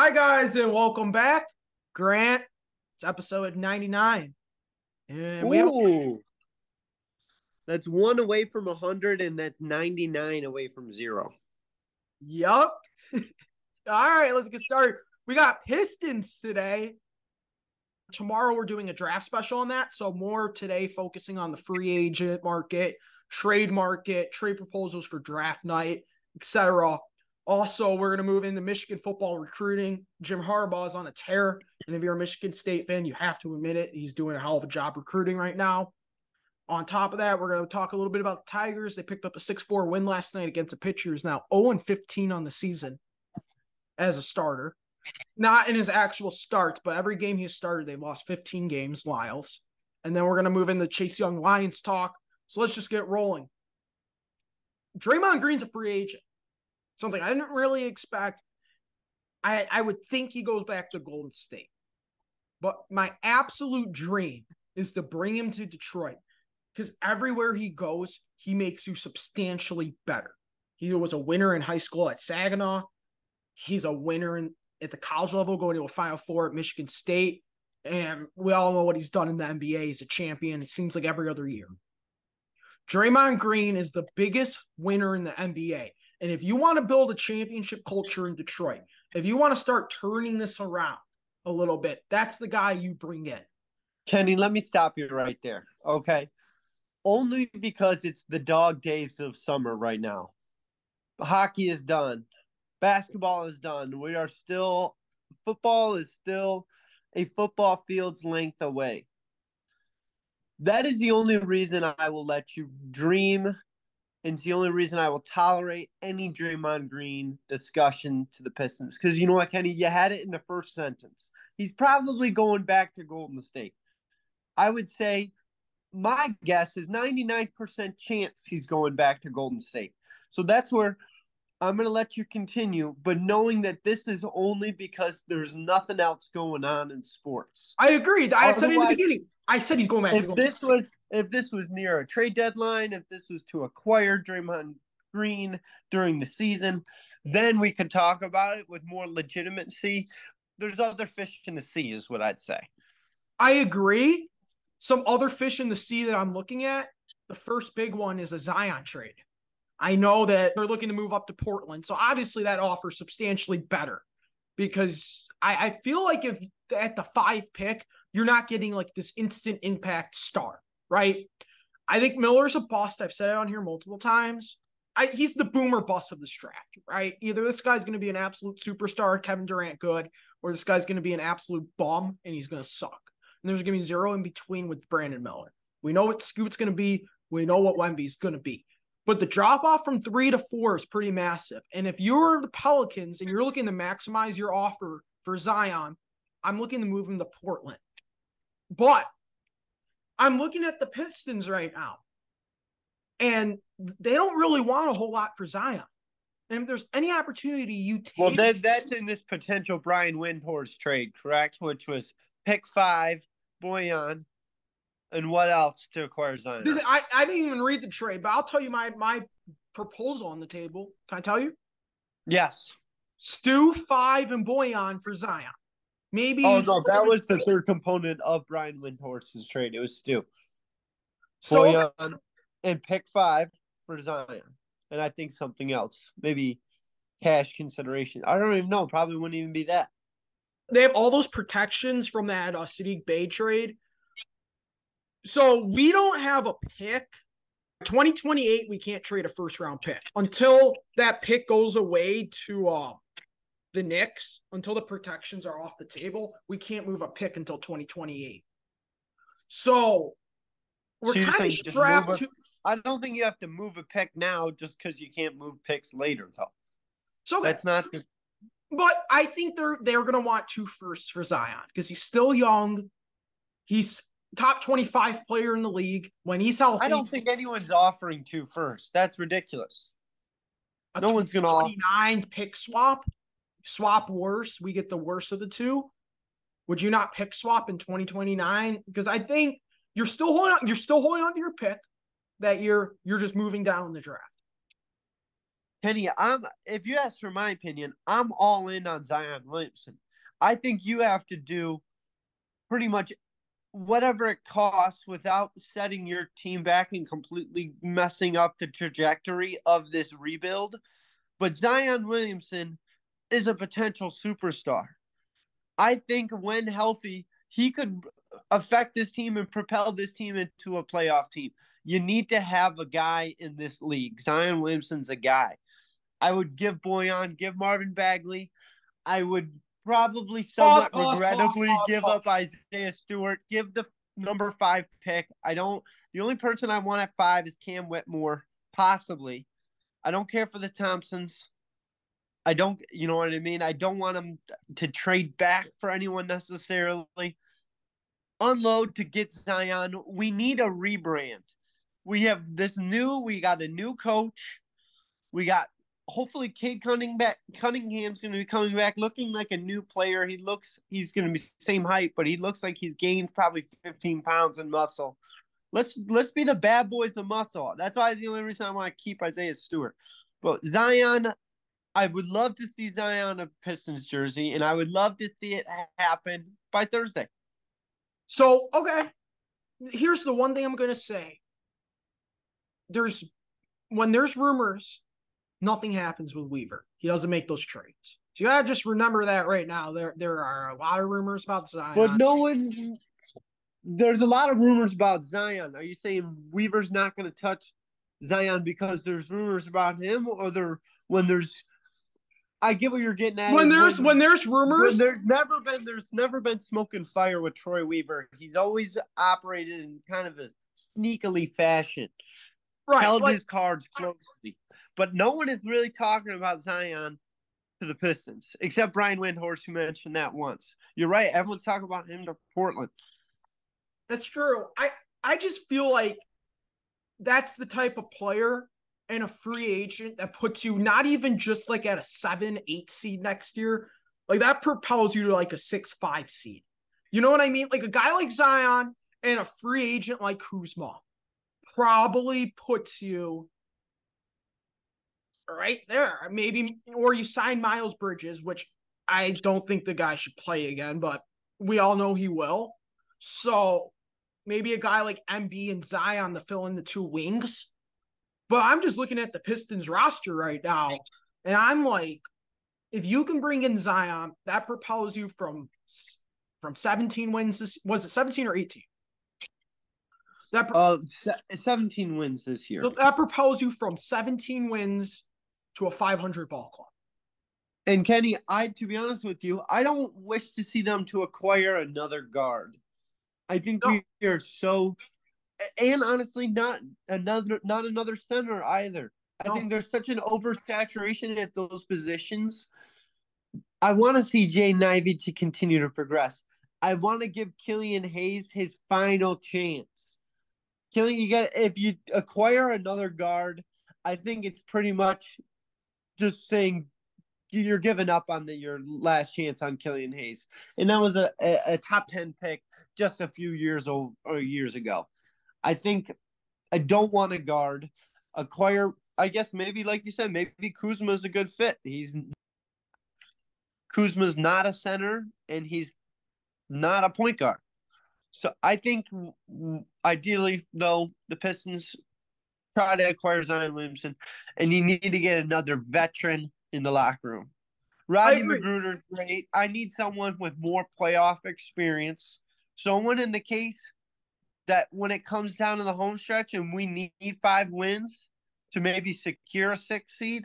Hi, guys, and welcome back. Grant, it's episode 99. And we have That's one away from 100, and that's 99 away from zero. Yup. All right, let's get started. We got Pistons today. Tomorrow we're doing a draft special on that. So more today focusing on the free agent market, trade market, trade proposals for draft night, etc. Also, we're going to move into Michigan football recruiting. Jim Harbaugh is on a tear. And if you're a Michigan State fan, you have to admit it. He's doing a hell of a job recruiting right now. On top of that, we're going to talk a little bit about the Tigers. They picked up a 6 4 win last night against a pitcher who's now 0 15 on the season as a starter. Not in his actual starts, but every game he started, they've lost 15 games, Lyles. And then we're going to move into Chase Young Lions talk. So let's just get rolling. Draymond Green's a free agent. Something I didn't really expect. I, I would think he goes back to Golden State. But my absolute dream is to bring him to Detroit because everywhere he goes, he makes you substantially better. He was a winner in high school at Saginaw. He's a winner in, at the college level, going to a Final Four at Michigan State. And we all know what he's done in the NBA. He's a champion. It seems like every other year. Draymond Green is the biggest winner in the NBA. And if you want to build a championship culture in Detroit, if you want to start turning this around a little bit, that's the guy you bring in. Kenny, let me stop you right there. Okay. Only because it's the dog days of summer right now. Hockey is done. Basketball is done. We are still, football is still a football field's length away. That is the only reason I will let you dream. And it's the only reason I will tolerate any Draymond Green discussion to the Pistons. Because you know what, Kenny? You had it in the first sentence. He's probably going back to Golden State. I would say my guess is 99% chance he's going back to Golden State. So that's where I'm going to let you continue, but knowing that this is only because there's nothing else going on in sports. I agree. I said in the beginning. I said he's going back. If this was if this was near a trade deadline, if this was to acquire Draymond Green during the season, then we could talk about it with more legitimacy. There's other fish in the sea, is what I'd say. I agree. Some other fish in the sea that I'm looking at. The first big one is a Zion trade. I know that they're looking to move up to Portland. So obviously that offers substantially better because I, I feel like if at the five pick, you're not getting like this instant impact star, right? I think Miller's a bust. I've said it on here multiple times. I, he's the boomer bust of this draft, right? Either this guy's going to be an absolute superstar, Kevin Durant good, or this guy's going to be an absolute bum and he's going to suck. And there's going to be zero in between with Brandon Miller. We know what Scoot's going to be. We know what Wemby's going to be. But the drop off from three to four is pretty massive. And if you're the Pelicans and you're looking to maximize your offer for Zion, I'm looking to move him to Portland. But I'm looking at the Pistons right now. And they don't really want a whole lot for Zion. And if there's any opportunity you take. Well, that, that's in this potential Brian Windhorst trade, correct? Which was pick five, Bojan, and what else to acquire Zion? This, I, I didn't even read the trade, but I'll tell you my my proposal on the table. Can I tell you? Yes. Stu five and Bojan for Zion. Maybe. Oh no, that was the third component of Brian Windhorst's trade. It was Stu. So Bojan and pick five for Zion, and I think something else, maybe cash consideration. I don't even know. Probably wouldn't even be that. They have all those protections from that uh, Saddiq Bey trade so we don't have a pick. 2028, we can't trade a first round pick until that pick goes away to uh, the Knicks, until the protections are off the table. We can't move a pick until 2028. So we're So kind of strapped a- to. I don't think you have to move a pick now just because you can't move picks later, though. So That's not the But I think they're they're gonna want two firsts for Zion because he's still young. He's top 25 player in the league. When he's healthy, I don't think anyone's offering two first. That's ridiculous. no one's gonna off- 29 pick swap. Swap worse. We get the worst of the two. Would you not pick swap in 2029? Because I think you're still holding on, you're still holding on to your pick that you're you're just moving down in the draft. Penny, I'm if you ask for my opinion, I'm all in on Zion Williamson. I think you have to do pretty much whatever it costs without setting your team back and completely messing up the trajectory of this rebuild. But Zion Williamson is a potential superstar. I think when healthy, he could affect this team and propel this team into a playoff team. You need to have a guy in this league. Zion Williamson's a guy. I would give Bojan, give Marvin Bagley. I would probably somewhat oh, regrettably oh, oh, give up Isaiah Stewart, give the number five pick. I don't. The only person I want at five is Cam Whitmore, possibly. I don't care for the Thompsons. I don't, you know what I mean? I don't want them to trade back for anyone necessarily. Unload to get Zion. We need a rebrand. We have this new, we got a new coach. We got hopefully Cade Cunningham Cunningham's going to be coming back looking like a new player. He looks he's going to be same height, but he looks like he's gained probably 15 pounds in muscle. Let's let's be the bad boys of muscle. That's why the only reason I want to keep Isaiah Stewart. But Zion, I would love to see Zion a Pistons jersey, and I would love to see it happen by Thursday. So okay, here's the one thing I'm going to say. There's when there's rumors nothing happens with Weaver. He doesn't make those trades. So you gotta just remember that right now. There there are a lot of rumors about Zion. But no one's there's a lot of rumors about Zion. Are you saying Weaver's not gonna touch Zion because there's rumors about him or there when there's I get what you're getting at. When there's when, when there's rumors, when there's never been there's never been smoke and fire with Troy Weaver. He's always operated in kind of a sneakily fashion. Right, held like, his cards closely. But no one is really talking about Zion to the Pistons, except Brian Windhorst, who mentioned that once. You're right. Everyone's talking about him to Portland. That's true. I, I just feel like that's the type of player and a free agent that puts you not even just like at a seven, eight seed next year. Like that propels you to like a six, five seed. You know what I mean? Like a guy like Zion and a free agent like Kuzma probably puts you right there. Maybe, or you sign Miles Bridges, which I don't think the guy should play again, but we all know he will. So maybe a guy like MB and Zion to fill in the two wings. But I'm just looking at the Pistons roster right now, and I'm like, if you can bring in Zion, that propels you from from 17 wins. This, was it 17 or 18? That uh, 17 wins this year. So that propels you from 17 wins to a 500 ball club. And Kenny, I to be honest with you, I don't wish to see them to acquire another guard. I think no. we are so, and honestly, not another, not another center either. No. I think there's such an oversaturation at those positions. I want to see Jay Ivey to continue to progress. I want to give Killian Hayes his final chance. Killian, you get if you acquire another guard, I think it's pretty much just saying you're giving up on the, your last chance on Killian Hayes, and that was a, a, a top ten pick just a few years old or uh, years ago. I think I don't want a guard acquire. I guess maybe like you said, maybe Kuzma's a good fit. He's Kuzma's not a center, and he's not a point guard. So I think ideally, though, the Pistons try to acquire Zion Williamson, and you need to get another veteran in the locker room. Rodney McGruder's great. I need someone with more playoff experience. Someone in the case that when it comes down to the home stretch and we need five wins to maybe secure a six seed,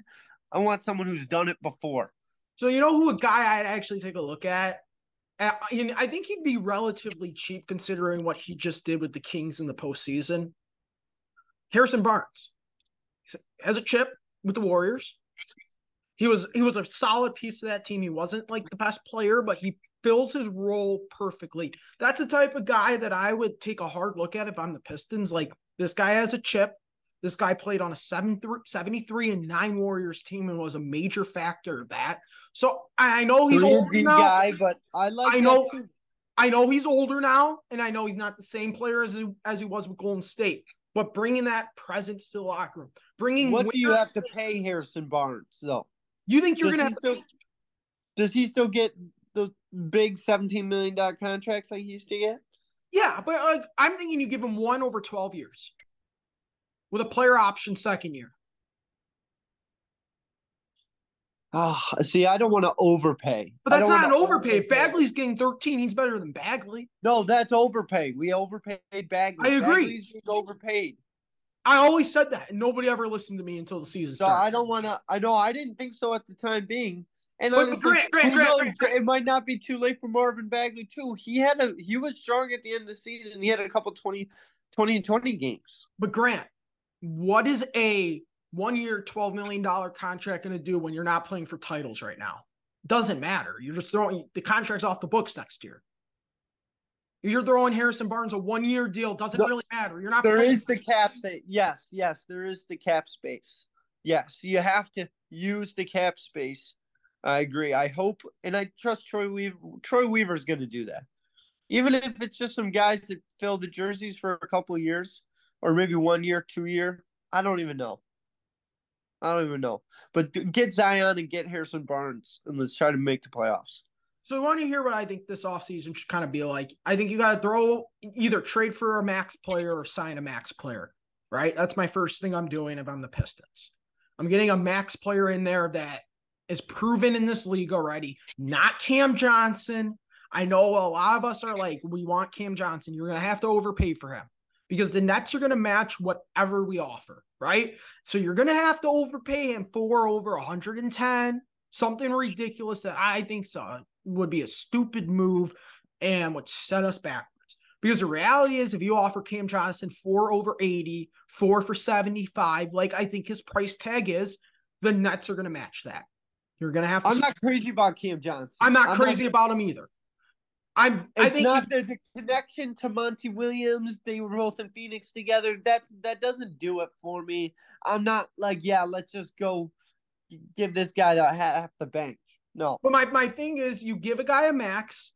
I want someone who's done it before. So you know who a guy I'd actually take a look at? Uh, and I think he'd be relatively cheap considering what he just did with the Kings in the postseason. Harrison Barnes has a chip with the Warriors. He was he was a solid piece of that team. He wasn't like the best player, but he fills his role perfectly. That's the type of guy that I would take a hard look at if I'm the Pistons. Like this guy has a chip. This guy played on a 73 and 9 Warriors team and was a major factor of that. So I know he's older now, guy, but I like I know I know he's older now, and I know he's not the same player as he, as he was with Golden State but bringing that presence to the locker room, bringing. What do you have to pay Harrison Barnes though? You think you're does gonna have? still does he still get the big seventeen million dollar contracts like he used to get? Yeah, but like I'm thinking you give him one over twelve years, with a player option second year. Oh, see, I don't want to overpay. But that's don't an overpay. If Bagley's getting 13, he's better than Bagley. No, that's overpay. We overpaid Bagley. I agree. Bagley's being overpaid. I always said that, and nobody ever listened to me until the season So started. I don't want to. I know I didn't think so at the time being. And honestly, Grant, Grant, Grant, knows? Grant, Grant. it might not be too late for Marvin Bagley too. He had a he was strong at the end of the season. He had a couple 20, 20 and twenty games. But Grant, what is a one year, $12 million contract going to do when you're not playing for titles right now? Doesn't matter. You're just throwing the contract's off the books next year. You're throwing Harrison Barnes a one year deal. Doesn't No, really matter. You're not There playing- is the cap space. Yes, yes, there is the cap space. Yes, you have to use the cap space. I agree. I hope and I trust Troy Weaver. Troy Weaver's going to do that, even if it's just some guys that fill the jerseys for a couple of years, or maybe one year, two year. I don't even know. I don't even know. But get Zion and get Harrison Barnes, and let's try to make the playoffs. So, you want to hear what I think this offseason should kind of be like? I think you got to throw either trade for a max player or sign a max player, right? That's my first thing I'm doing if I'm the Pistons. I'm getting a max player in there that is proven in this league already, not Cam Johnson. I know a lot of us are like, we want Cam Johnson. You're going to have to overpay for him because the Nets are going to match whatever we offer, right? So you're going to have to overpay him for over 110, something ridiculous that I think so, would be a stupid move and would set us backwards. Because the reality is, if you offer Cam Johnson four over 80, four for 75, like I think his price tag is, the Nets are going to match that. You're going to have to. I'm not crazy about Cam Johnson. I'm not crazy about him either. I'm. I It's think not he's- the, the connection to Monty Williams. They were both in Phoenix together. That's that doesn't do it for me. I'm not like, yeah, let's just go give this guy the half the bank. No, But my, my thing is, you give a guy a max,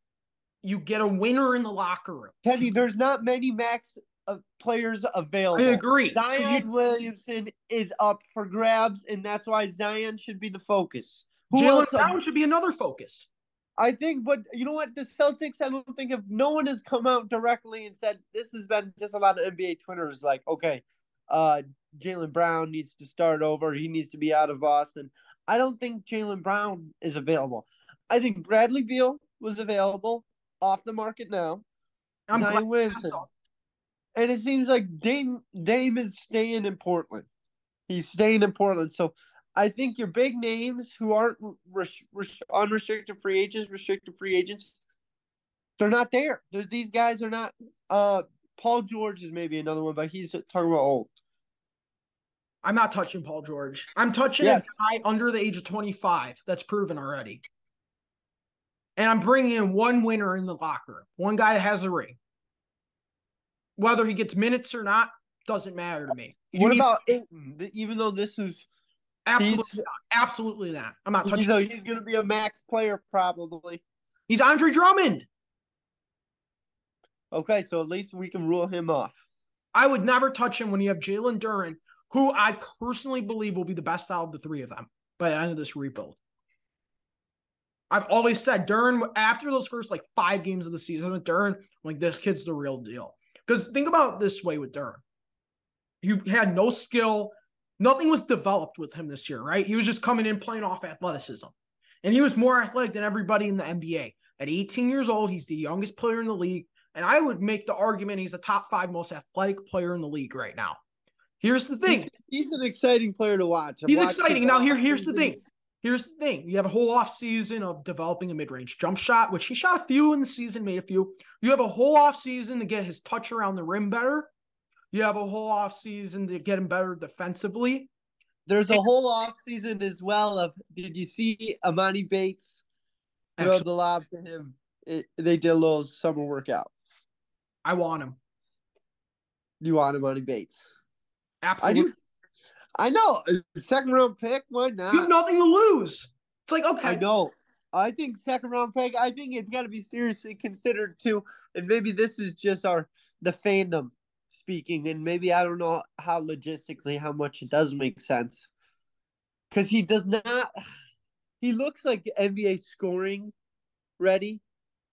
you get a winner in the locker room. Kenny, there's not many max uh, players I available. agree. So Zion you, Williamson is up for grabs, and that's why Zion should be the focus. Who Jaylen? Brown should be another focus. I think, but you know what? The Celtics, I don't think if no one has come out directly and said this has been just a lot of NBA Twitters like, okay, uh, Jaylen Brown needs to start over. He needs to be out of Boston. I don't think Jaylen Brown is available. I think Bradley Beal was available off the market now. I'm Zion. Williamson. And it seems like Dame Dame is staying in Portland. He's staying in Portland. So I think your big names who aren't res- res- unrestricted free agents, restricted free agents, they're not there. There's, these guys are not. Uh, Paul George is maybe another one, but he's talking about old. I'm not touching Paul George. I'm touching Yeah. a guy under the age of 25 that's proven already. And I'm bringing in one winner in the locker room, one guy that has a ring. Whether he gets minutes or not doesn't matter to me. You What need- about Ayton? Even though this is, absolutely he's- not? Absolutely not. I'm not touching. he's, a, he's going to be a max player probably. He's Andre Drummond. Okay, so at least we can rule him off. I would never touch him when you have Jalen Duren, who I personally believe will be the best out of the three of them by the end of this rebuild. I've always said Duren after those first like five games of the season with Duren, like this kid's the real deal. Because think about this way with Duren. You had no skill, nothing was developed with him this year, right? He was just coming in playing off athleticism. And he was more athletic than everybody in the NBA. At 18 years old, he's the youngest player in the league. And I would make the argument he's the top five most athletic player in the league right now. Here's the thing. He's, he's an exciting player to watch. I've He's exciting. Now here, here's the thing. Here's the thing. You have a whole off season of developing a mid-range jump shot, which he shot a few in the season, made a few. You have a whole off season to get his touch around the rim better. You have a whole off season to get him better defensively. There's a whole off season as well of did you see Emoni Bates throw Actually, the lob to him? It, they did a little summer workout. I want him. You want Emoni Bates? I Absolutely. do. I know. Second round pick, why You have not? nothing to lose. It's like, okay. I know. I think second round pick. I think it's got to be seriously considered too. And maybe this is just our the fandom speaking, and maybe I don't know how logistically how much it does make sense. Because he does not he looks like NBA scoring ready,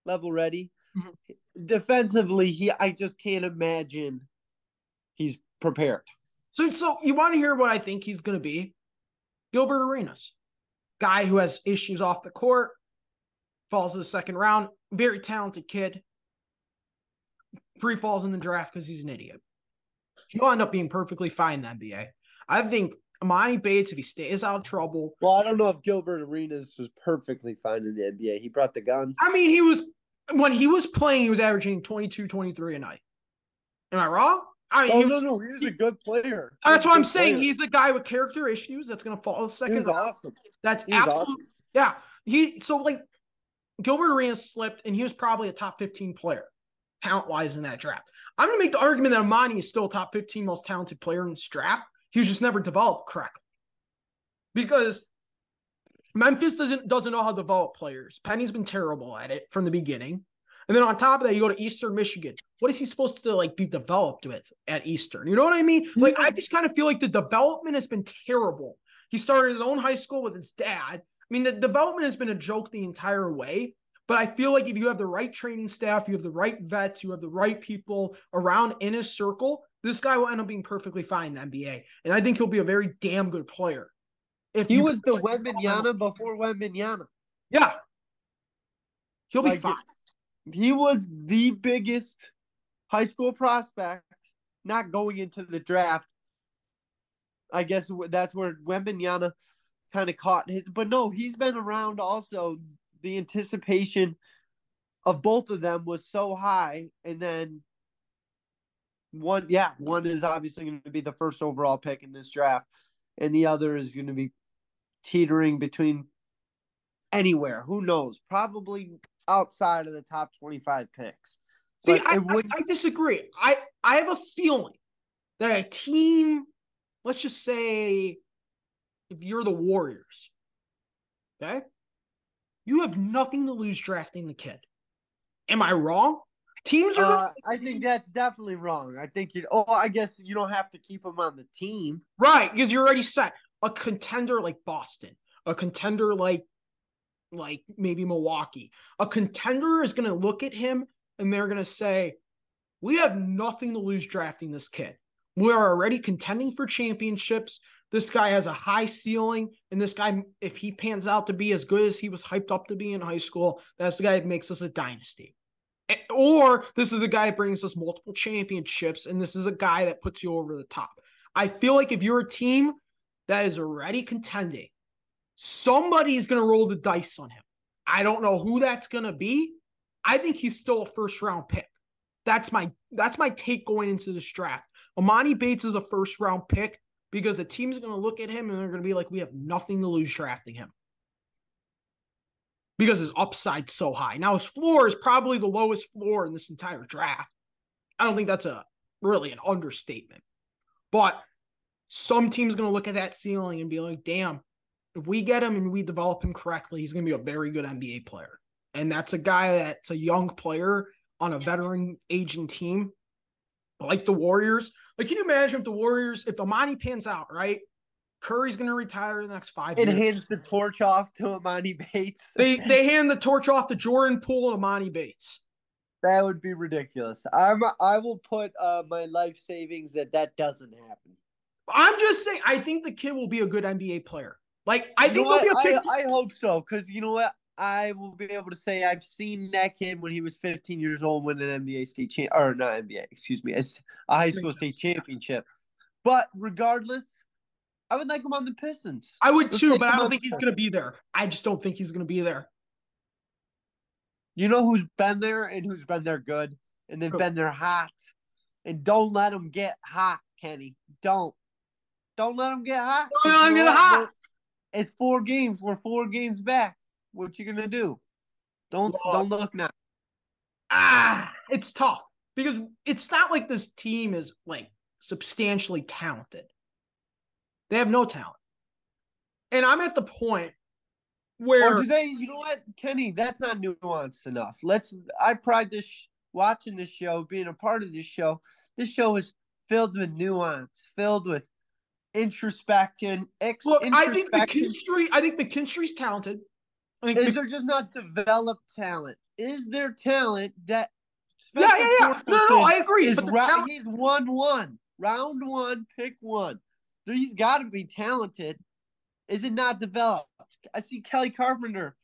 level ready. Mm-hmm. Defensively, he I just can't imagine he's prepared. So so you want to hear what I think he's gonna be? Gilbert Arenas. Guy who has issues off the court, falls to the second round, very talented kid. Free falls in the draft because he's an idiot. He'll end up being perfectly fine in the NBA. I think Emoni Bates, if he stays out of trouble. Well, I don't know if Gilbert Arenas was perfectly fine in the NBA. He brought the gun. I mean, he was when he was playing, he was averaging 22, 23 a night. Am I wrong? I mean, oh, he was, no, no, he's a good player. He's that's what I'm saying. He's a guy with character issues that's going to fall second. He's awesome. That's absolutely yeah. He so like Gilbert Arenas slipped, and he was probably a top 15 player, talent wise, in that draft. I'm going to make the argument that Emoni is still a top 15 most talented player in this draft. He was just never developed correctly because Memphis doesn't doesn't know how to develop players. Penny's been terrible at it from the beginning. And then on top of that, you go to Eastern Michigan. What is he supposed to like be developed with at Eastern? You know what I mean? Like I just kind of feel like the development has been terrible. He started his own high school with his dad. I mean, the development has been a joke the entire way. But I feel like if you have the right training staff, you have the right vets, you have the right people around in his circle, this guy will end up being perfectly fine in the NBA. And I think he'll be a very damn good player. If he was the Wembanyama before Wembanyama. Yeah. He'll like, be fine. He was the biggest high school prospect not going into the draft. I guess that's where Wembanyama kind of caught his. But no, he's been around also. The anticipation of both of them was so high, and then one, yeah, one is obviously going to be the first overall pick in this draft, and the other is going to be teetering between anywhere. Who knows? Probably outside of the top twenty-five picks. See, I, would... I, I disagree. I I have a feeling that a team, let's just say if you're the Warriors, okay, you have nothing to lose drafting the kid. Am I wrong? Teams are. Uh, I think that's definitely wrong. I think you. Oh, I guess you don't have to keep him on the team, right? Because you're already set. A contender like Boston, a contender like, like maybe Milwaukee, a contender is going to look at him and they're going to say, "We have nothing to lose drafting this kid. We are already contending for championships. This guy has a high ceiling, and this guy, if he pans out to be as good as he was hyped up to be in high school, that's the guy that makes us a dynasty. Or this is a guy that brings us multiple championships, and this is a guy that puts you over the top. I feel like if you're a team that is already contending, somebody is going to roll the dice on him. I don't know who that's going to be. I think he's still a first round pick. That's my that's my take going into this draft. Emoni Bates is a first round pick because the team's going to look at him and they're going to be like, we have nothing to lose drafting him because his upside's so high. Now his floor is probably the lowest floor in this entire draft. I don't think that's a really an understatement. But some team's going to look at that ceiling and be like, damn, if we get him and we develop him correctly, he's going to be a very good NBA player. And that's a guy that's a young player on a veteran aging team like the Warriors. Like, can you imagine if the Warriors, if Emoni pans out, right? Curry's going to retire in the next five it years. hands the torch off to Emoni Bates. They they hand the torch off to Jordan Poole and Emoni Bates. That would be ridiculous. I'm I will put uh, my life savings that that doesn't happen. I'm just saying. I think the kid will be a good NBA player. Like I you think he'll be a big... I, I hope so because you know what I will be able to say I've seen that kid when he was 15 years old win an NBA state champ or not NBA, excuse me, as a high school state championship. But regardless, I would like him on the Pistons. I would Let's too, but I don't think he's going to be there. I just don't think he's going to be there. You know who's been there and who's been there good, and they've been there hot. And don't let them get hot, Kenny. Don't. Don't let them get hot. Don't let them get hot. It's four games. We're four games back. What you gonna do? Don't don't look now. Ah, it's tough because it's not like this team is like substantially talented. They have no talent, and I'm at the point where or do they? You know what, Kenny? That's not nuanced enough. Let's. I pride this watching this show, being a part of this show. This show is filled with nuance, filled with introspection. Ex- Look, I think. McKinstry. I think McKinstry's talented. Think Is there just not developed talent? Is there talent that? yeah, yeah, yeah. No, no, I agree. Is But ra- talent, he's one one round one, pick one. He's got to be talented. Is it not developed? I see Kerry Carpenter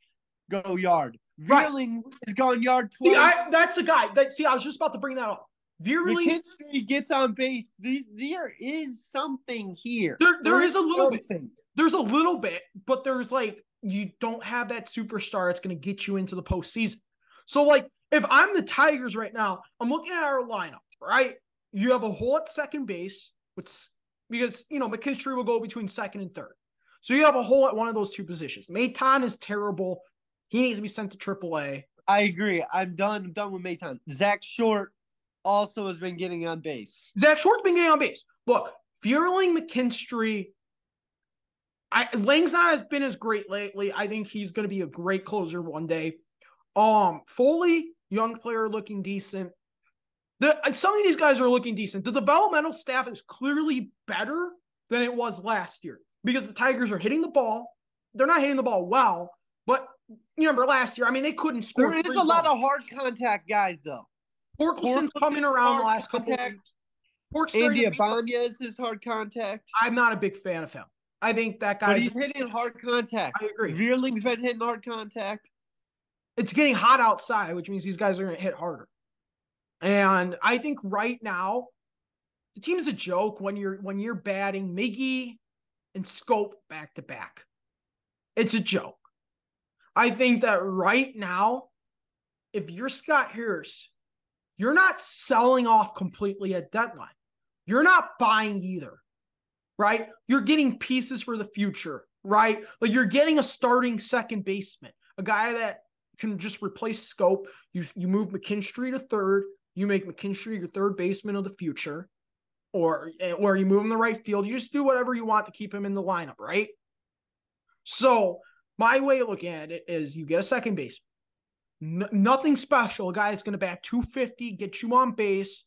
go yard. Right. Vierling has gone yard see, twice. I, that's the guy. That see, I was just about to bring that up. Vierling, McKinstry gets on base. These there is something here. There- there is a little bit. there's a little bit, but there's like you don't have that superstar that's going to get you into the postseason. So, like, if I'm the Tigers right now, I'm looking at our lineup, right? You have a hole at second base, which because you know McKinstry will go between second and third. So you have a hole at one of those two positions. Maton is terrible. He needs to be sent to AAA. I agree. I'm done. I'm done with Maton. Zach Short also has been getting on base. Zach Short's been getting on base. Look, Vierling, McKinstry. I Lange's not has been as great lately. I think he's going to be a great closer one day. Um, Foley, young player, looking decent. The some of these guys are looking decent. The developmental staff is clearly better than it was last year because the Tigers are hitting the ball. They're not hitting the ball well, but you remember last year. I mean, they couldn't score. There is a lot of hard contact guys though. Torkelson's coming around the last couple of contact. weeks. Tork's starting Andy to beat the- Ibáñez is hard contact, I'm not a big fan of him. I think that but he's hitting hard contact. I agree. Vierling's been hitting hard contact. It's getting hot outside, which means these guys are going to hit harder. And I think right now, the team's a joke when you're when you're batting Miggy and Schoop back to back. It's a joke. I think that right now, if you're Scott Harris, you're not selling off completely at deadline. You're not buying either, right? You're getting pieces for the future, right? Like you're getting a starting second baseman, a guy that can just replace Schoop. You you move McKinstry to third. You make McKinstry your third baseman of the future, or or you move him to right field. You just do whatever you want to keep him in the lineup, right? So my way of looking at it is you get a second base. N- nothing special. A guy that's going to bat 250, get you on base,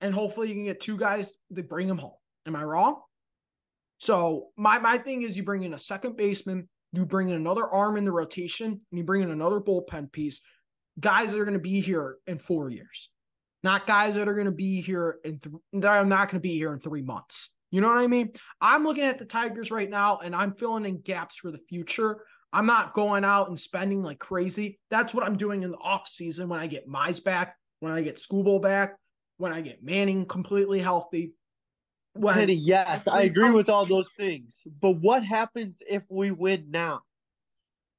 and hopefully you can get two guys to bring him home. Am I wrong? So my my thing is you bring in a second baseman, you bring in another arm in the rotation, and you bring in another bullpen piece. Guys that are going to be here in four years, not guys that are going to be here in th- that are not going to be here in three months. You know what I mean? I'm looking at the Tigers right now, and I'm filling in gaps for the future. I'm not going out and spending like crazy. That's what I'm doing in the off season when I get Mize back, when I get Skubal back, when I get Manning completely healthy. When Penny, yes, I agree with all those things. But what happens if we win now?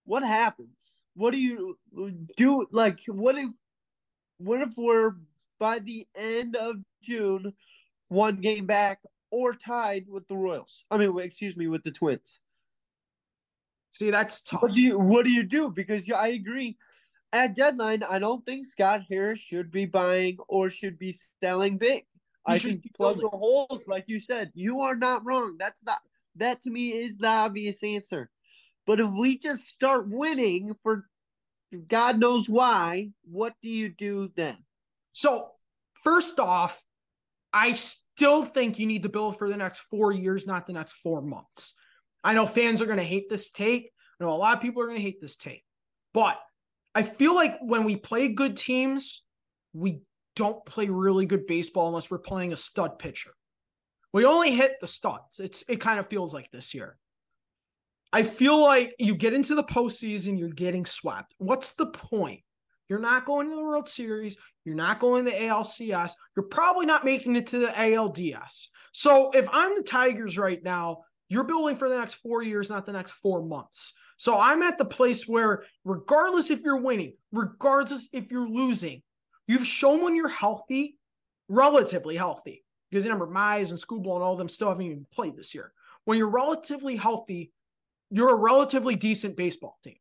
What happens? What do you do? Like, what if, what if we're by the end of June, one game back or tied with the Royals? I mean, excuse me, with the Twins. see that's tough. What do you What do you do? Because I agree. At deadline, I don't think Scott Harris should be buying or should be selling big. I think plug the holes, like you said. You are not wrong. That's not that to me is the obvious answer. But if we just start winning for God knows why, what do you do then? So, first off, I still think you need to build for the next four years, not the next four months. I know fans are going to hate this take. I know a lot of people are going to hate this take. But I feel like when we play good teams, we don't play really good baseball unless we're playing a stud pitcher. We only hit the studs. It's it kind of feels like this year. I feel like you get into the postseason, you're getting swept. What's the point? You're not going to the World Series. You're not going to the ALCS. You're probably not making it to the ALDS. So if I'm the Tigers right now, you're building for the next four years, not the next four months. So I'm at the place where, regardless if you're winning, regardless if you're losing, you've shown when you're healthy, relatively healthy, because remember, Mize and Skubal and all of them still haven't even played this year. When you're relatively healthy, you're a relatively decent baseball team.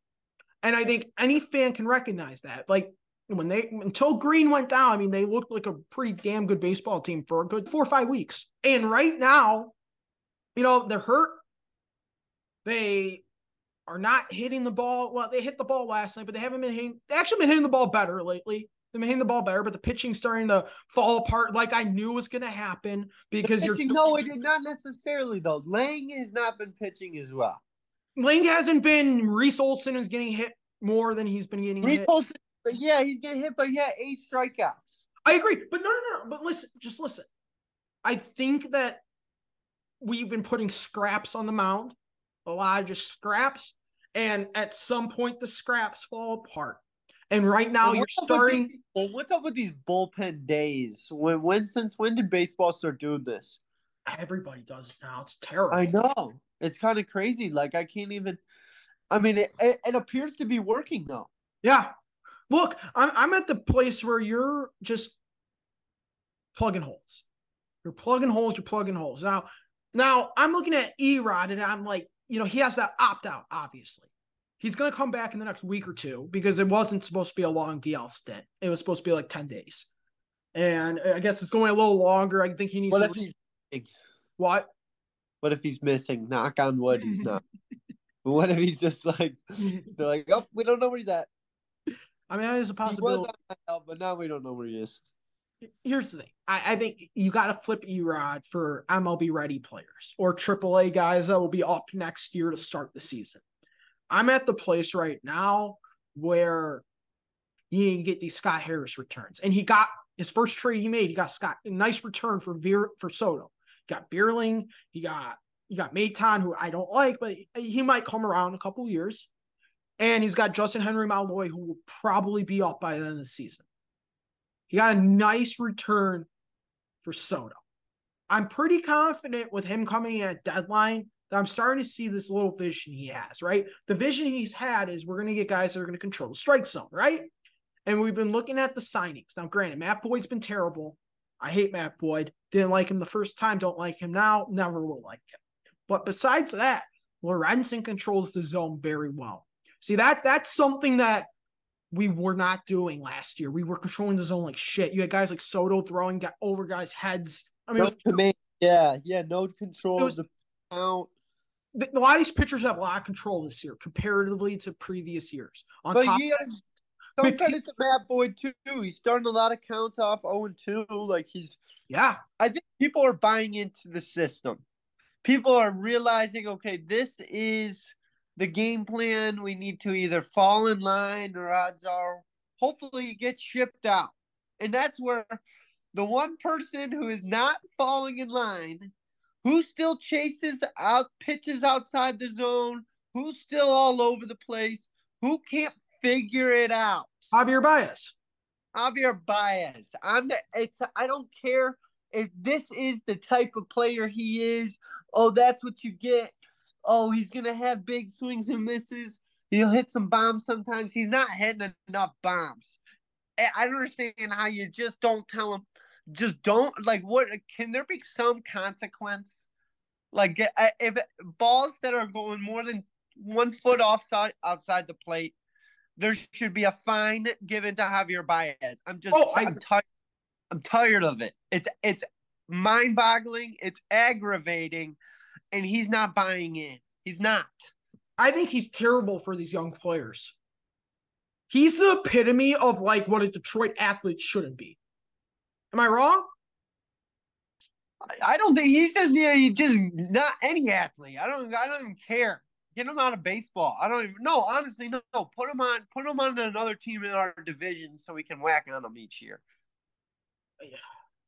And I think any fan can recognize that. Like when they until Green went down, I mean, they looked like a pretty damn good baseball team for a good four or five weeks. And right now, you know, they're hurt. They are not hitting the ball. Well, they hit the ball last night, but they haven't been hitting. They actually been hitting the ball better lately. Been hitting the ball better, but the pitching's starting to fall apart like I knew was going to happen because pitching, you're. No, it did not necessarily, though. Lange has not been pitching as well. Lange hasn't been. Reese Olson is getting hit more than he's been getting Reese hit. Olson, yeah, he's getting hit, but yeah, eight strikeouts. I agree. But no, no, no. But listen, just listen. I think that we've been putting scraps on the mound, a lot of just scraps. And at some point, the scraps fall apart. And right now, Well, you're what's up with starting. these- well, what's up with these bullpen days? When, when, since when did baseball start doing this? Everybody does it now. It's terrible. I know it's kind of crazy. Like I can't even. I mean, it, it, it appears to be working though. Yeah. Look, I'm I'm at the place where you're just plugging holes. You're plugging holes, you're plugging holes. Now, now I'm looking at E-Rod and I'm like, you know, he has that opt out, obviously. He's gonna come back in the next week or two because it wasn't supposed to be a long DL stint. It was supposed to be like 10 days. And I guess it's going a little longer. I think he needs What to if he's what? what if he's missing? Knock on wood, he's not. but what if he's just like they're like, oh, we don't know where he's at. I mean, there's a possibility. but now we don't know where he is. here's the thing. I, I think you got to flip E-Rod for MLB ready players or AAA guys that will be up next year to start the season. I'm at the place right now where you to get these Scott Harris returns, and he got his first trade he made. He got Scott a nice return for Veer for Soto. He got Vierling. He got you got Maton, who I don't like, but he, might come around a couple years. And he's got Justin Henry Malloy, who will probably be up by the end of the season. He got a nice return for Soto. I'm pretty confident with him coming in at deadline I'm starting to see this little vision he has, right? The vision he's had is we're going to get guys that are going to control the strike zone, right? And we've been looking at the signings. Now, granted, Matt Boyd's been terrible. I hate Matt Boyd. Didn't like him the first time. Don't like him now. Never will like him. But besides that, Lorenzen controls the zone very well. See that that's something that we were not doing last year. We were controlling the zone like shit. You had guys like Soto throwing got over guys' heads. I mean, No command. Yeah, yeah, no control was- of the count. Th- a lot of these pitchers have a lot of control this year comparatively to previous years. On But top, But- some credit to Matt Boyd too. He's starting a lot of counts off 0 and 2. Like he's yeah, I think people are buying into the system. People are realizing, okay, this is the game plan. We need to either fall in line or odds are hopefully you get shipped out. And that's where the one person who is not falling in line, who still chases out pitches outside the zone, who's still all over the place, who can't figure it out. Javier Baez. Javier Baez. I'm the, it's I don't care if this is the type of player he is. Oh, that's what you get. Oh, he's gonna have big swings and misses. He'll hit some bombs sometimes. He's not hitting enough bombs. I I don't understand how you just don't tell him. Just don't like what can there be some consequence? Like if balls that are going more than one foot offside outside the plate, there should be a fine given to Javier Baez. I'm just Oh, I'm tired. I'm tired of it. It's it's mind boggling. It's aggravating, and he's not buying in. He's not. I think he's terrible for these young players. He's the epitome of like what a Detroit athlete shouldn't be. Am I wrong? I- I don't think he's just yeah, he just not any athlete. I don't I don't even care. Get him out of baseball. I don't even no, honestly, no, no. Put him on put him on another team in our division so we can whack on him each year.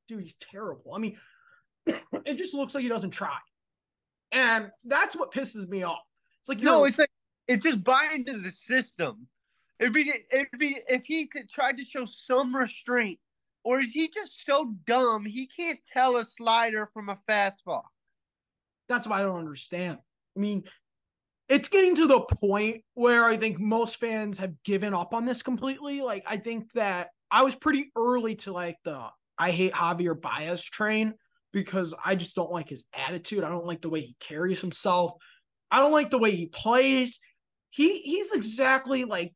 Dude, he's terrible. I mean, it just looks like he doesn't try. And that's what pisses me off. It's like No, you're- it's like it's just buying to the system. It'd be it'd be if he could try to show some restraint, or is he just so dumb he can't tell a slider from a fastball? That's what I don't understand. I mean, it's getting to the point where I think most fans have given up on this completely. Like, I think that I was pretty early to like the I hate Javier Baez train because I just don't like his attitude. I don't like the way he carries himself. I don't like the way he plays. He he's exactly like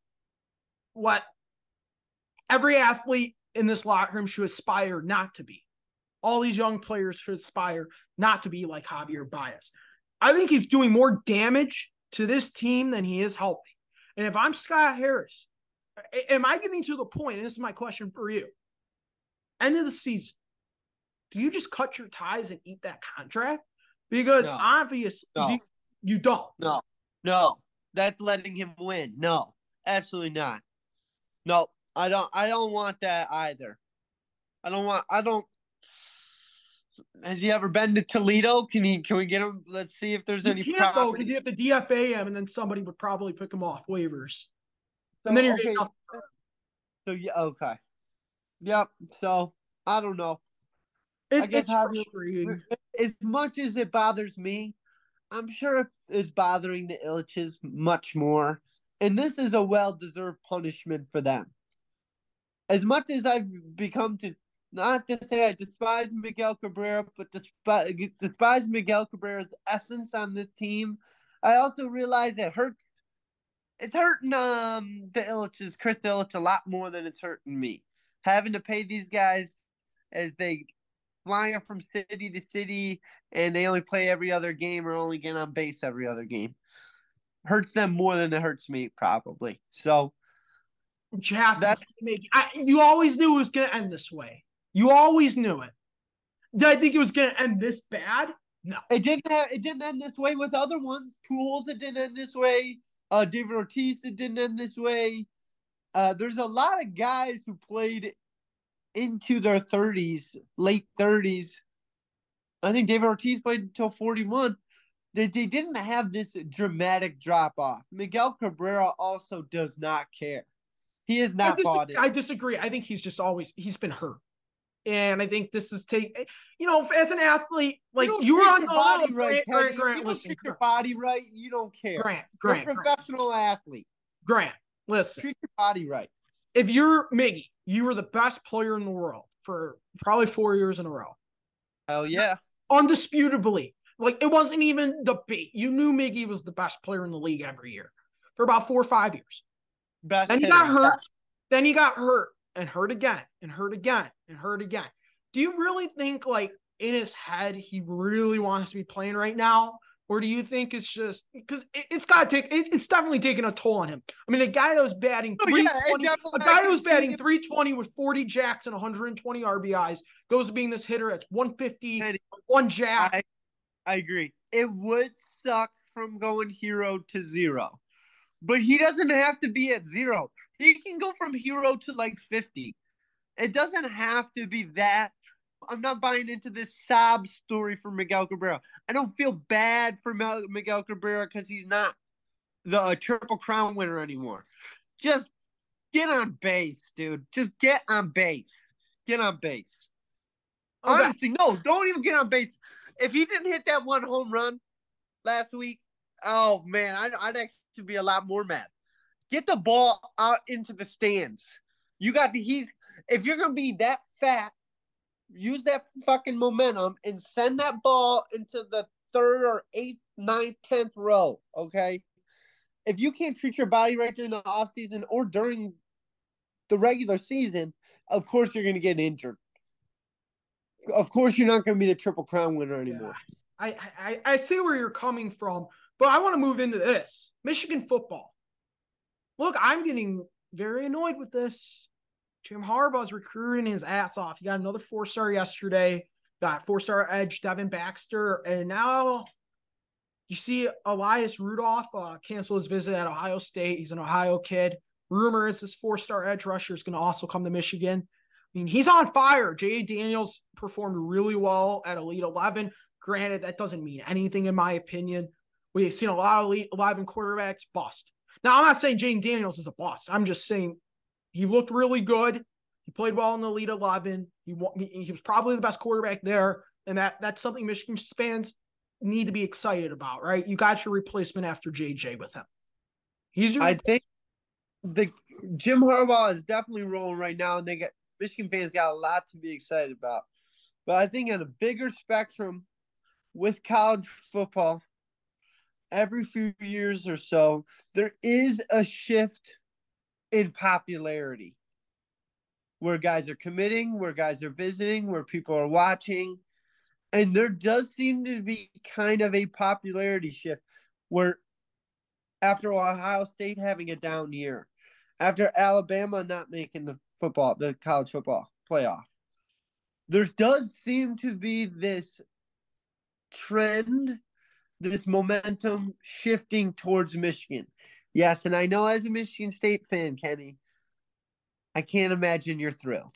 what every athlete in this locker room should aspire not to be. All these young players should aspire not to be like Javier Baez. I think he's doing more damage to this team than he is helping. And if I'm Scott Harris, am I getting to the point? And this is my question for you. End of the season, do you just cut your ties and eat that contract? Because No. obvious No. you, you don't. No, no, that's letting him win. No, absolutely not. No, I don't. I don't want that either. I don't want. I don't. Has he ever been to Toledo? Can he? Can we get him? Let's see if there's You any. can't though because you have to DFA him, and then somebody would probably pick him off waivers, So, and then you're okay, so yeah, okay. Yep. So I don't know. It, I guess it's frustrating. As much as it bothers me, I'm sure it is bothering the Ilitches much more. And this is a well deserved punishment for them. As much as I've become to not to say I despise Miguel Cabrera, but despise, despise Miguel Cabrera's essence on this team, I also realize it hurts. It's hurting um the Ilitches, Chris Ilitch, a lot more than it's hurting me. Having to pay these guys as they fly from city to city and they only play every other game or only get on base every other game. Hurts them more than it hurts me, probably. So You have to make. I, you always knew it was going to end this way. You always knew it. Did I think it was going to end this bad? No. it didn't have, it didn't end this way with other ones. Pujols, it didn't end this way. Uh David Ortiz, it didn't end this way. Uh there's a lot of guys who played into their thirties, late thirties. I think David Ortiz played until 41. They, they didn't have this dramatic drop off. Miguel Cabrera also does not care. He is I, not dis- in. I disagree. I think he's just always he's been hurt, and I think this is take. Eh, you know, as an athlete, like you were on the body Grant, right, Grant, Teddy. Grant, you don't listen, treat your body right, you don't care. Grant, You're Grant, a Grant, professional athlete. Grant. Listen, Treat your body right. if you're Miggy, you were the best player in the world for probably four years in a row, Hell yeah. undisputably. Like it wasn't even the debate. You knew Miggy was the best player in the league every year for about four or five years. Best Then he hitter. got hurt. Then he got hurt and hurt again and hurt again and hurt again. Do you really think, like, in his head, he really wants to be playing right now? Or do you think it's just because it, it's got to take, it, it's definitely taking a toll on him? I mean, a guy that was batting Oh, yeah, it 320, definitely- guy that was batting 320 with 40 jacks and 120 RBIs goes to being this hitter at 150, Teddy, one jack. I, I agree. It would suck from going hero to zero. But he doesn't have to be at zero. He can go from hero to like 50. It doesn't have to be that. I'm not buying into this sob story for Miguel Cabrera. I don't feel bad for Miguel Cabrera because he's not the uh, triple crown winner anymore. Just get on base, dude. Just get on base. Get on base. Okay. Honestly, no, don't even get on base. If he didn't hit that one home run last week, oh man, I'd, I'd actually be a lot more mad. Get the ball out into the stands. You got the he's if you're gonna be that fat, use that fucking momentum and send that ball into the third or eighth, ninth, tenth row. Okay. If you can't treat your body right during the off season or during the regular season, of course you're gonna get injured. Of course, you're not going to be the triple crown winner anymore. I, I I see where you're coming from, but I want to move into this Michigan football. Look, I'm getting very annoyed with this. Jim Harbaugh's recruiting his ass off. He got another four star yesterday. Got four star edge Devin Baxter, and now you see Elias Rudolph uh, cancel his visit at Ohio State. He's an Ohio kid. Rumor is this four star edge rusher is going to also come to Michigan. I mean, he's on fire. J.A. Daniels performed really well at Elite 11. Granted, that doesn't mean anything in my opinion. We've seen a lot of Elite 11 quarterbacks bust. Now, I'm not saying Jane Daniels is a bust. I'm just saying he looked really good. He played well in the Elite 11. He, he was probably the best quarterback there. And that that's something Michigan fans need to be excited about, right? You got your replacement after JJ with him. He's your I think the Jim Harbaugh is definitely rolling right now, and they got Michigan fans got a lot to be excited about. But I think on a bigger spectrum with college football, every few years or so, there is a shift in popularity where guys are committing, where guys are visiting, where people are watching. And there does seem to be kind of a popularity shift where after Ohio State having a down year, after Alabama not making the football, the college football playoff. There does seem to be this trend, this momentum shifting towards Michigan. Yes, and I know as a Michigan State fan, Kenny, I can't imagine you're thrilled.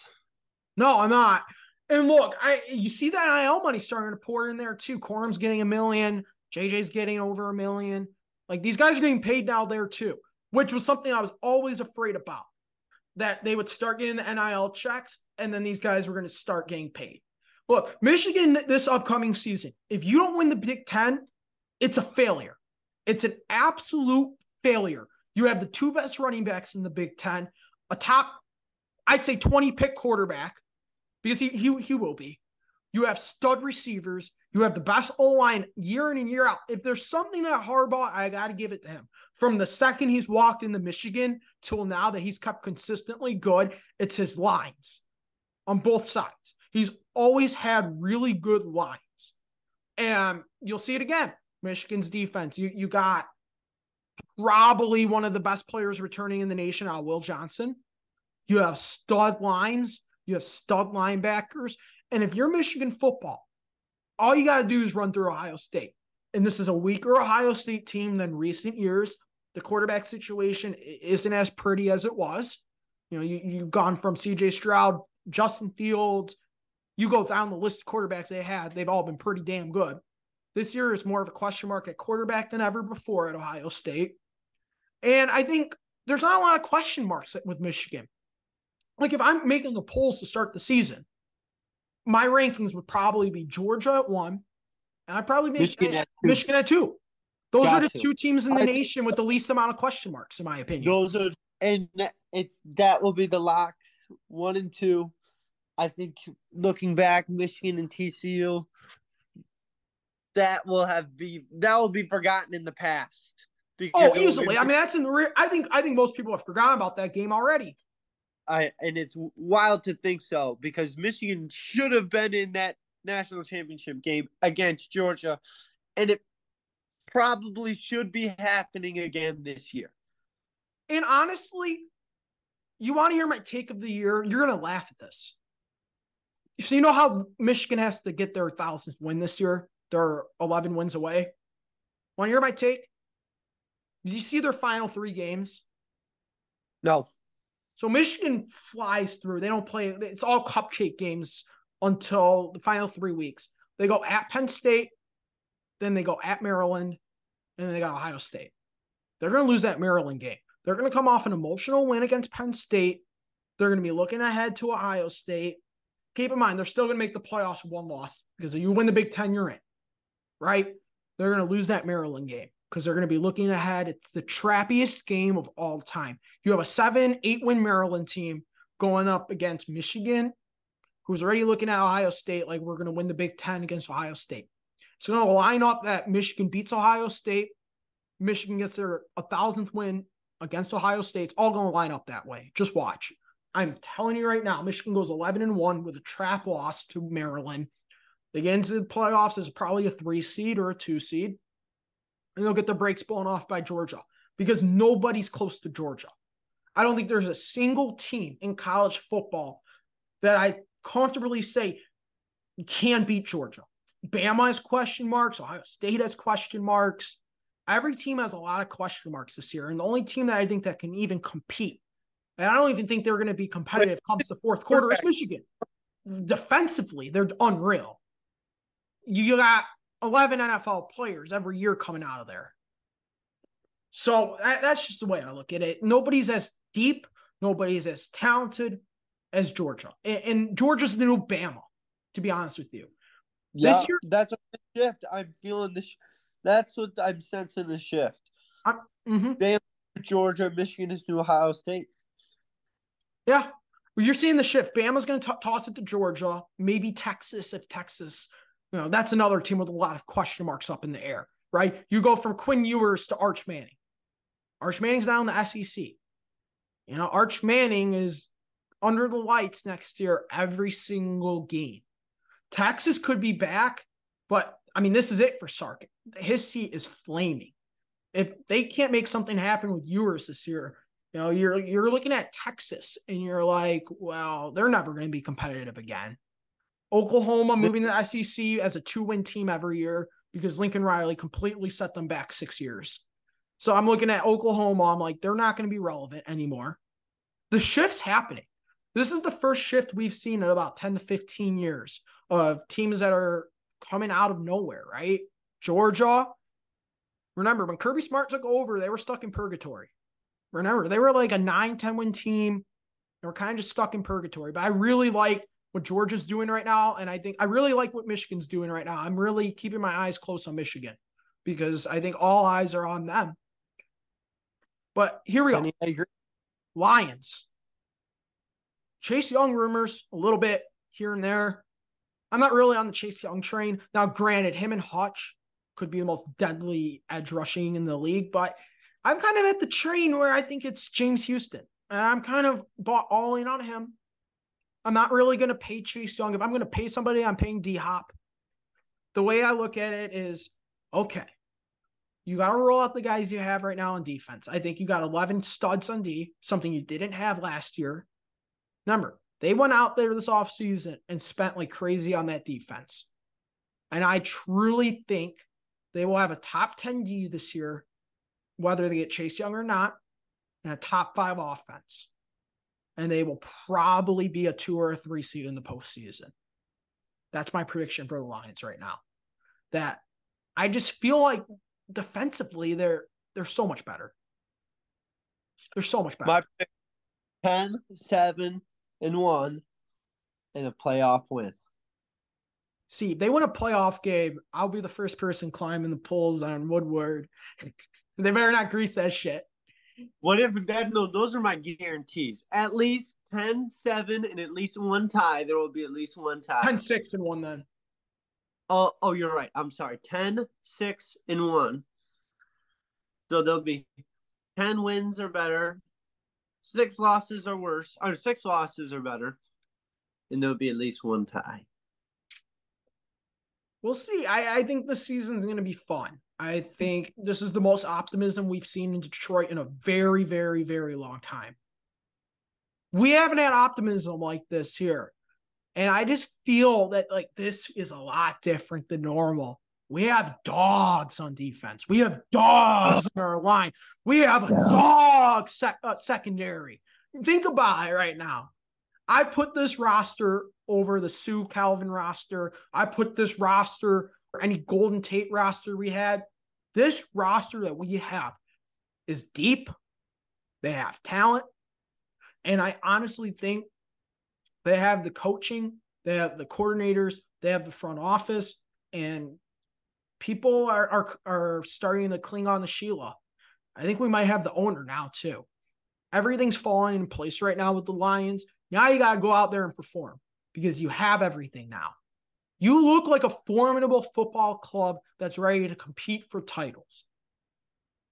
No, I'm not. And look, I you see that NIL money starting to pour in there too. Corum's getting a million, JJ's getting over a million. Like these guys are getting paid now there too, which was something I was always afraid about. That they would start getting the NIL checks and then these guys were going to start getting paid. Look, Michigan this upcoming season, if you don't win the Big Ten, it's a failure. It's an absolute failure. You have the two best running backs in the Big Ten, a top, I'd say 20 pick quarterback, because he, he, he will be. You have stud receivers. You have the best O line year in and year out. If there's something at Harbaugh, I got to give it to him. From the second he's walked into Michigan till now that he's kept consistently good, it's his lines on both sides. He's always had really good lines. And you'll see it again. Michigan's defense. You you got probably one of the best players returning in the nation, uh, Will Johnson. You have stud lines, you have stud linebackers. And if you're Michigan football, all you got to do is run through Ohio State. And this is a weaker Ohio State team than recent years. The quarterback situation isn't as pretty as it was. You know, you, you've gone from CJ Stroud, Justin Fields, you go down the list of quarterbacks they had, they've all been pretty damn good. This year is more of a question mark at quarterback than ever before at Ohio State. And I think there's not a lot of question marks with Michigan. Like if I'm making the polls to start the season, my rankings would probably be Georgia at one, and I'd probably make Michigan at two. Michigan at two. Those Got are the to. two teams in the I nation with the least amount of question marks, in my opinion. Those are, and it's that will be the locks one and two. I think looking back, Michigan and TCU, that will have be that will be forgotten in the past. Oh, easily. I mean, that's in the rear. I think I think most people have forgotten about that game already. I and it's wild to think so because Michigan should have been in that national championship game against Georgia, and it probably should be happening again this year. And honestly, you want to hear my take of the year? You're gonna laugh at this. So you know how Michigan has to get their thousandth win this year? They're 11 wins away. Want to hear my take? Did you see their final three games? No. So Michigan flies through. They don't play. It's all cupcake games until the final three weeks. They go at Penn State, then they go at Maryland, and then they got Ohio State. They're going to lose that Maryland game. They're going to come off an emotional win against Penn State. They're going to be looking ahead to Ohio State. Keep in mind, they're still going to make the playoffs one loss because if you win the Big Ten, you're in, right? They're going to lose that Maryland game because they're going to be looking ahead. It's the trappiest game of all time. You have a seven, eight win Maryland team going up against Michigan, who's already looking at Ohio State like we're going to win the Big Ten against Ohio State. It's going to line up that Michigan beats Ohio State. Michigan gets their a thousandth win against Ohio State. It's all going to line up that way. Just watch. I'm telling you right now, Michigan goes 11 and 1 with a trap loss to Maryland. They get into the playoffs as probably a three seed or a two seed and they'll get the brakes blown off by Georgia because nobody's close to Georgia. I don't think there's a single team in college football that I comfortably say can beat Georgia. Bama has question marks. Ohio State has question marks. Every team has a lot of question marks this year. And the only team that I think that can even compete, and I don't even think they're going to be competitive comes the fourth quarter, is Michigan. Defensively, they're unreal. You got 11 NFL players every year coming out of there. So that, that's just the way I look at it. Nobody's as deep, nobody's as talented as Georgia. And, and Georgia's the new Bama, to be honest with you. Yeah, this year, that's what the shift. I'm feeling this. That's what I'm sensing the shift. mm-hmm. Bama, Georgia, Michigan is new Ohio State. Yeah, well, you're seeing the shift. Bama's going to toss it to Georgia, maybe Texas if Texas you know, that's another team with a lot of question marks up in the air, right? You go from Quinn Ewers to Arch Manning. Arch Manning's now in the SEC. You know, Arch Manning is under the lights next year every single game. Texas could be back, but I mean, this is it for Sark. His seat is flaming. If they can't make something happen with Ewers this year, You know, you're you're looking at Texas and you're like, well, they're never going to be competitive again. Oklahoma moving to the SEC as a two-win team every year because Lincoln Riley completely set them back six years. So I'm looking at Oklahoma. I'm like, they're not going to be relevant anymore. The shift's happening. This is the first shift we've seen in about 10 to 15 years of teams that are coming out of nowhere, right? Georgia. Remember, when Kirby Smart took over, they were stuck in purgatory. Remember, they were like a 9 10 win team. They were kind of just stuck in purgatory. But I really like what Georgia's doing right now. And I think I really like what Michigan's doing right now. I'm really keeping my eyes close on Michigan because I think all eyes are on them. But here we go. Lions. Chase Young rumors a little bit here and there. I'm not really on the Chase Young train. Now, granted, him and Hutch could be the most deadly edge rushing in the league, but I'm kind of at the train where I think it's James Houston. And I'm kind of bought all in on him. I'm not really going to pay Chase Young. If I'm going to pay somebody, I'm paying D Hop. The way I look at it is okay, you got to roll out the guys you have right now on defense. I think you got 11 studs on D, something you didn't have last year. Remember, they went out there this offseason and spent like crazy on that defense. And I truly think they will have a top 10 D this year, whether they get Chase Young or not, and a top five offense. And they will probably be a two or a three seed in the postseason. That's my prediction for the Lions right now. That I just feel like defensively they're they're so much better. They're so much better. My pick, 10, 7, and 1 in a playoff win. See, if they win a playoff game, I'll be the first person climbing the poles on Woodward. they better not grease that shit. What if that? No, those are my guarantees. At least 10, 7, and at least one tie. There will be at least one tie. 10, 6, and 1 then. Oh, oh, you're right. I'm sorry. 10, 6, and 1. So there'll be 10 wins or better, six losses or worse, or six losses or better, and there'll be at least one tie. We'll see. I, I think the season's going to be fun. I think this is the most optimism we've seen in Detroit in a very, very, very long time. We haven't had optimism like this here. And I just feel that like this is a lot different than normal. We have dogs on defense. We have dogs on our line. We have a dog sec- uh, secondary. Think about it right now. I put this roster over the Suh Calvin roster. I put this roster or any Golden Tate roster we had. This roster that we have is deep. They have talent. And I honestly think they have the coaching, they have the coordinators, they have the front office, and people are are are starting to cling on to Sheila. I think we might have the owner now too. Everything's falling in place right now with the Lions. Now you got to go out there and perform because you have everything now. You look like a formidable football club that's ready to compete for titles.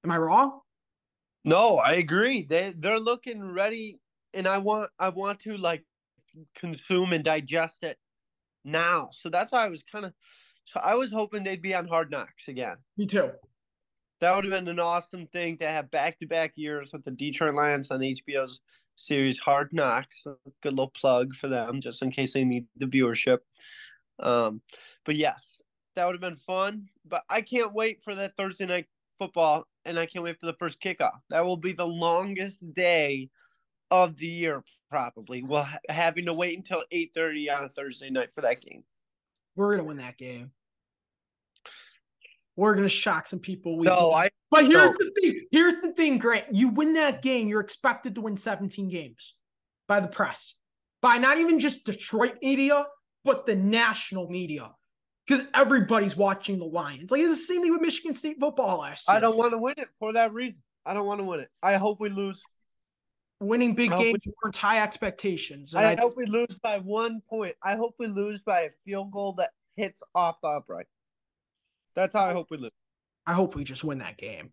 Am I wrong? No, I agree. They they're looking ready and I want I want to like consume and digest it now. So that's why I was kind of so I was hoping they'd be on Hard Knocks again. Me too. That would have been an awesome thing to have back to back years with the Detroit Lions on HBO's series Hard Knocks. Good little plug for them, just in case they need the viewership. Um, but yes, that would have been fun. But I can't wait for that Thursday night football, and I can't wait for the first kickoff. That will be the longest day of the year, probably. Well, having to wait until eight thirty on a Thursday night for that game. We're gonna win that game. We're gonna shock some people. We no, I. But here's no. the thing. Here's the thing, Grant. You win that game, you're expected to win 17 games by the press, by not even just Detroit media, but the national media, because everybody's watching the Lions. Like it's the same thing with Michigan State football last year. I don't want to win it for that reason. I don't want to win it. I hope we lose. Winning big games warrants high expectations. I, I hope we lose by one point. I hope we lose by a field goal that hits off the upright. That's how I hope we lose. I hope we just win that game.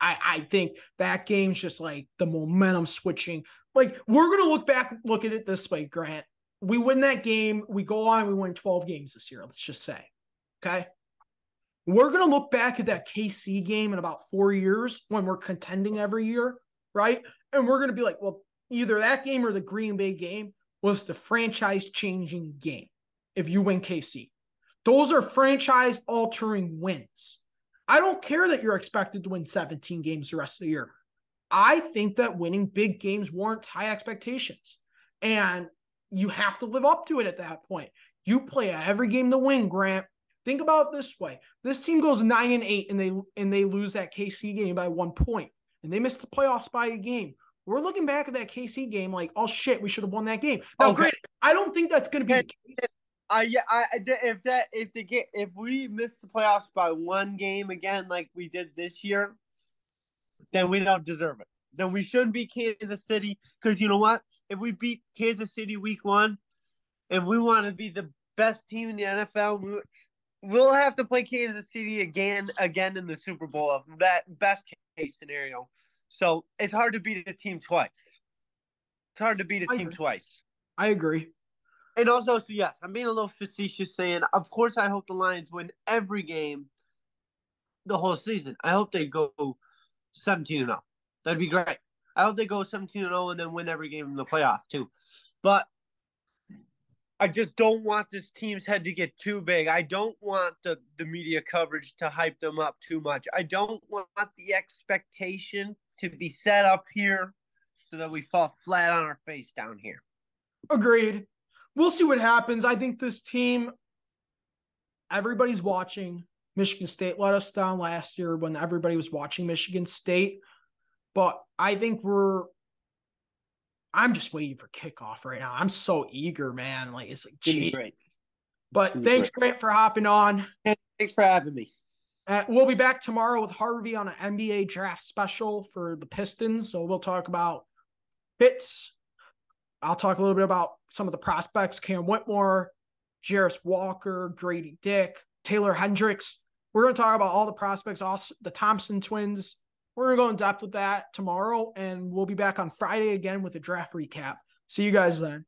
I, I think that game's just like the momentum switching. Like we're gonna look back, look at it this way, Grant. We win that game, we go on, we win 12 games this year, let's just say. Okay. We're gonna look back at that KC game in about four years when we're contending every year, right? and we're going to be like, well, either that game or the Green Bay game was the franchise changing game if you win KC. Those are franchise altering wins. I don't care that you're expected to win 17 games the rest of the year. I think that winning big games warrants high expectations. And you have to live up to it at that point. You play every game to win, Grant. Think about it this way. This team goes 9 and 8 and they and they lose that KC game by 1 point and they missed the playoffs by a game. We're looking back at that KC game like, "Oh shit, we should have won that game." Now, okay. granted, I don't think that's going to be the case. I uh, yeah, I if that if they get if we miss the playoffs by one game again like we did this year, then we don't deserve it. Then we shouldn't beat Kansas City because you know what? If we beat Kansas City week one, if we want to be the best team in the NFL, we'll have to play Kansas City again, again in the Super Bowl. of That best case scenario. So it's hard to beat a team twice. It's hard to beat a team twice. I agree. And also, so yes, I'm being a little facetious saying, of course, I hope the Lions win every game the whole season. I hope they go 17 and 0. That'd be great. I hope they go 17 and 0 and then win every game in the playoff too. But I just don't want this team's head to get too big. I don't want the, the media coverage to hype them up too much. I don't want the expectation to be set up here so that we fall flat on our face down here. Agreed we'll see what happens. I think this team, everybody's watching. Michigan State let us down last year when everybody was watching Michigan State. But I think we're I'm just waiting for kickoff right now. I'm so eager, man. Like it's like gee. great. But thanks, great. Grant, for hopping on. Thanks for having me. Uh, we'll be back tomorrow with Harvey on an NBA draft special for the Pistons. So we'll talk about fits, I'll talk a little bit about some of the prospects Cam Whitmore, Jarace Walker, Grady Dick, Taylor Hendricks. We're going to talk about all the prospects, also the Thompson twins. We're going to go in depth with that tomorrow, and we'll be back on Friday again with a draft recap. See you guys then.